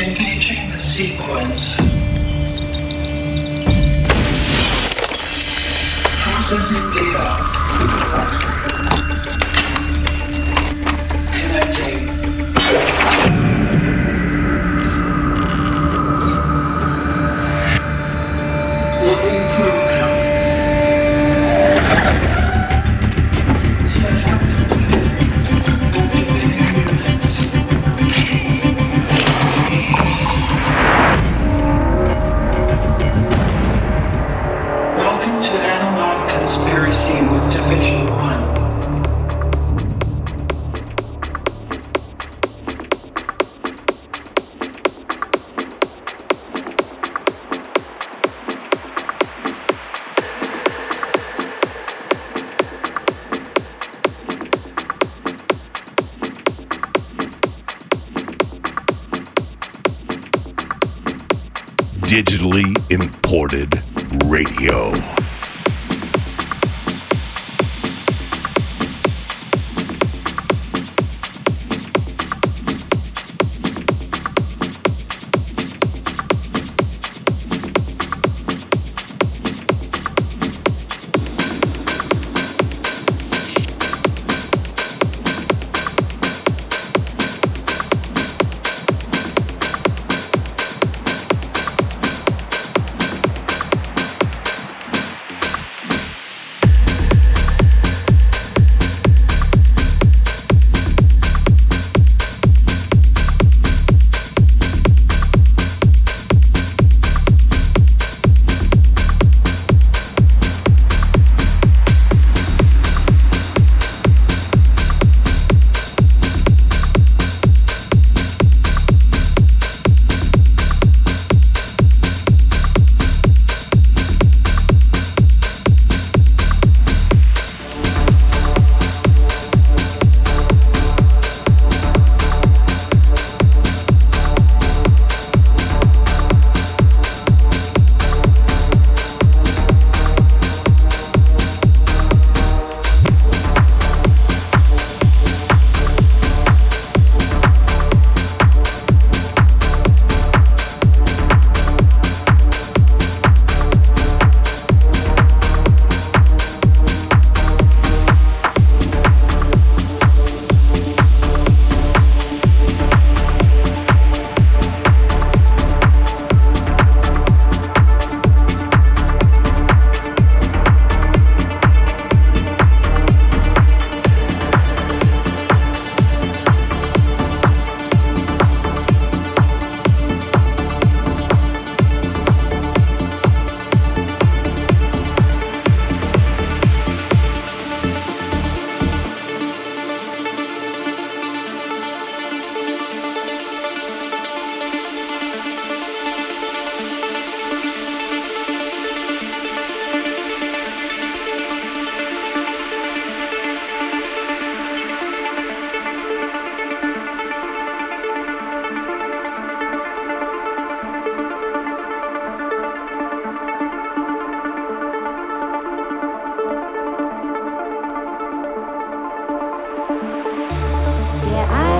Engaging the sequence, processing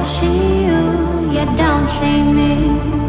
see you, yet don't see me.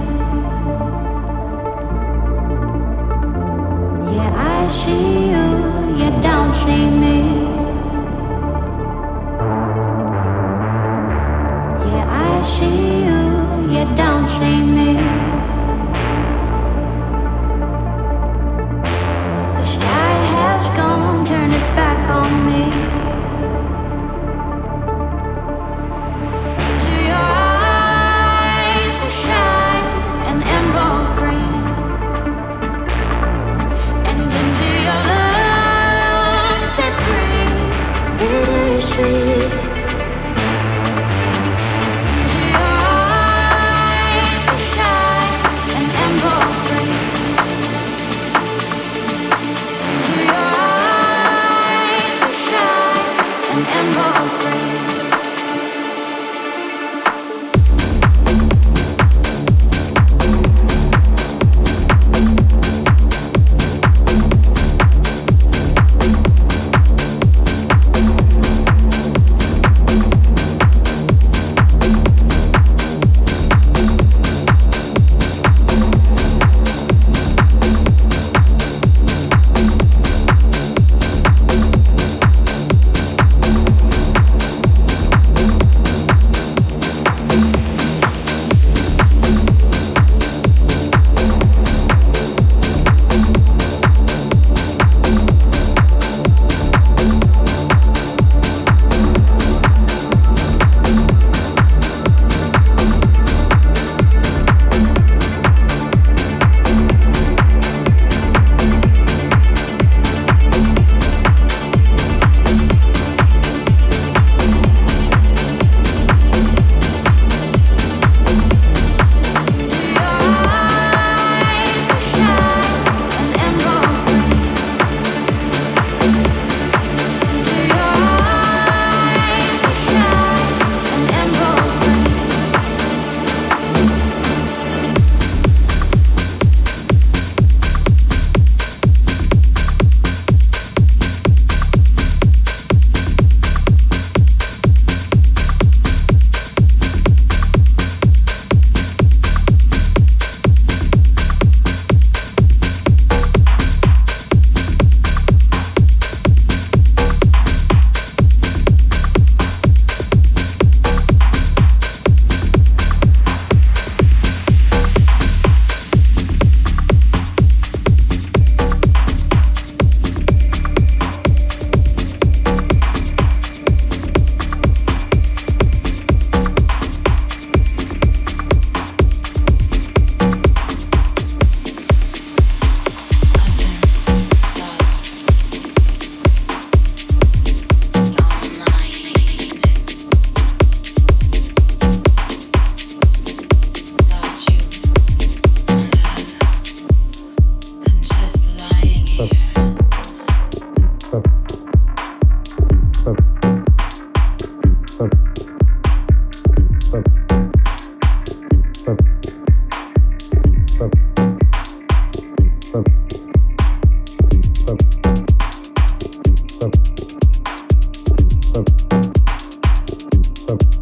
Thank you.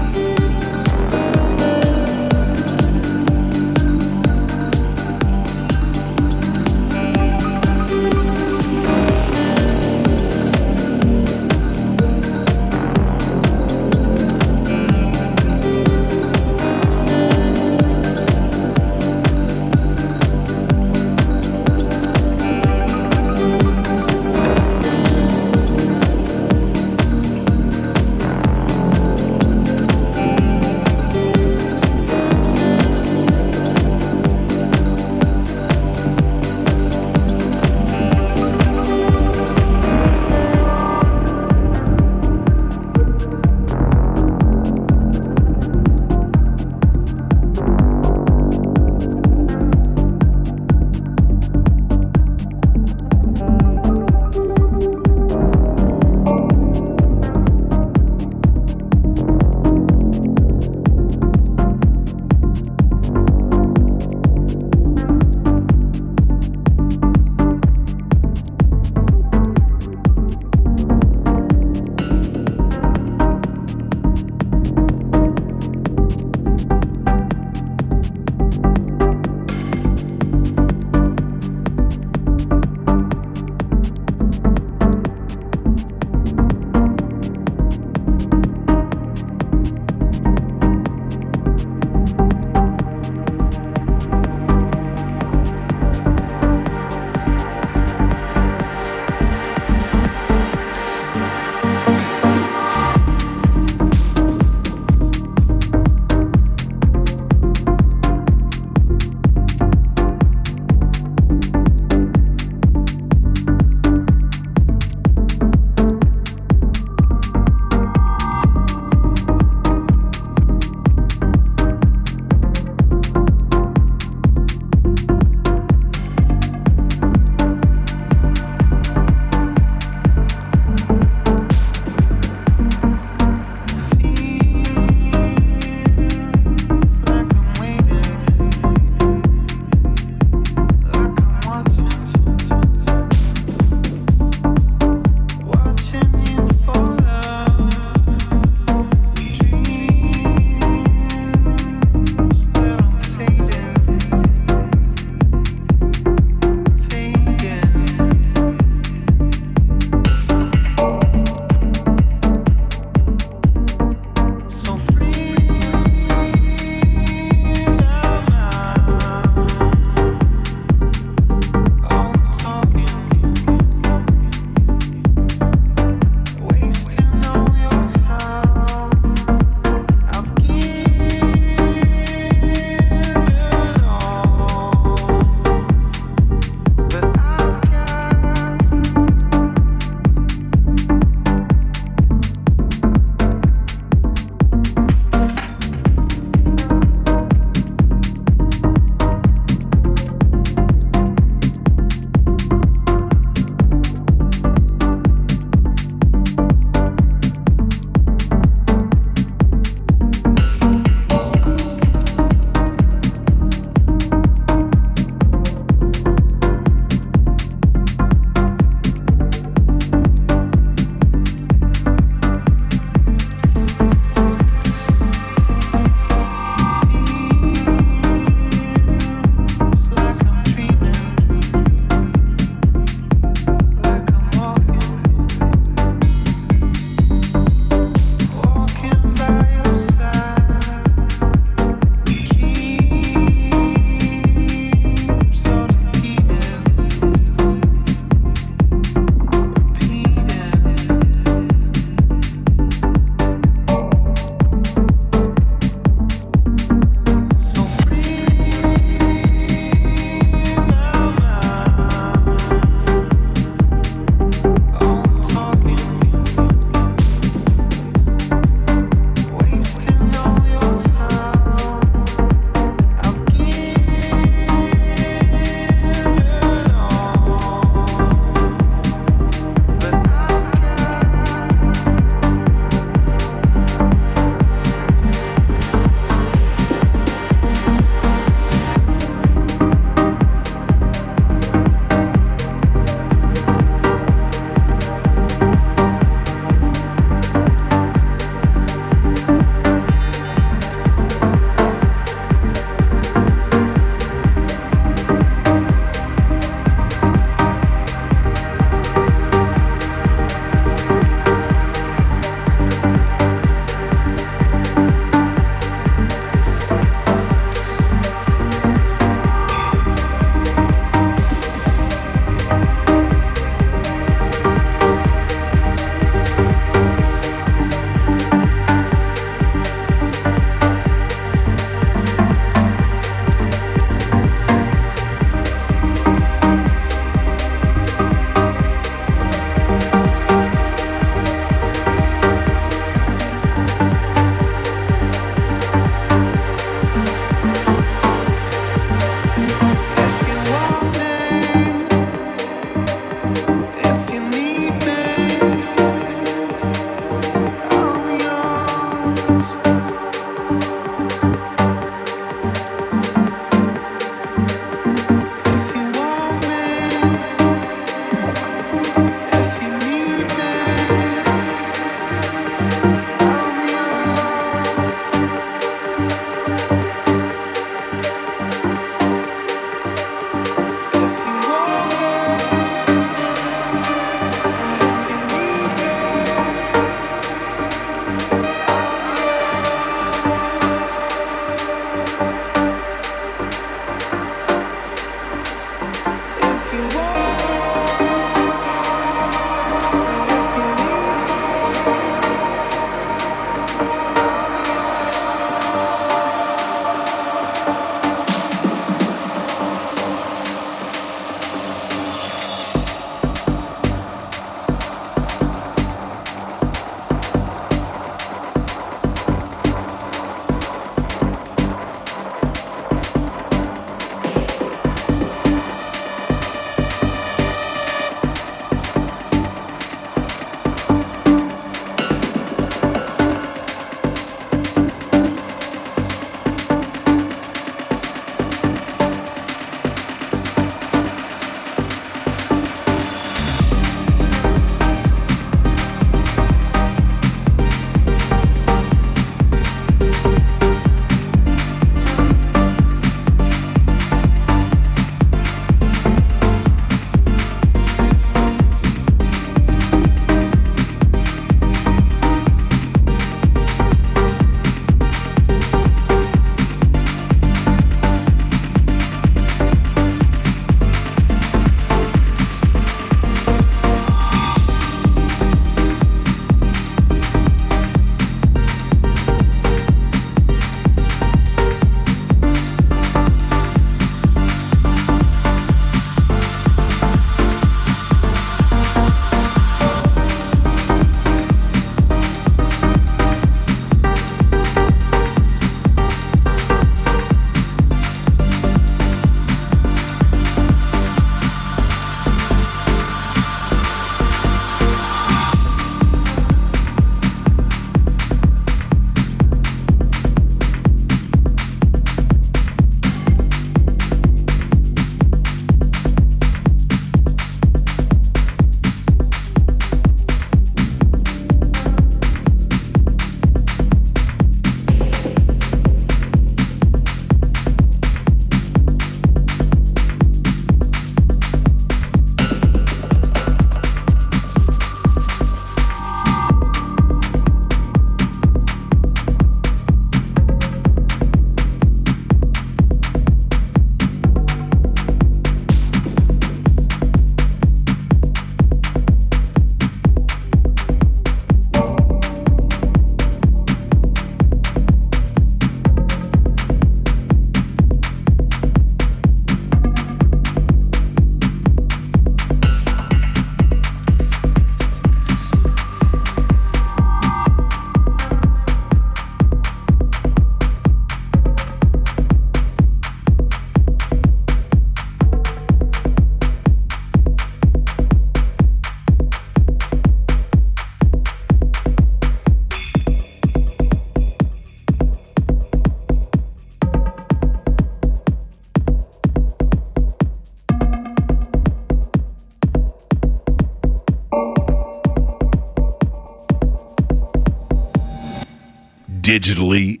Digitally.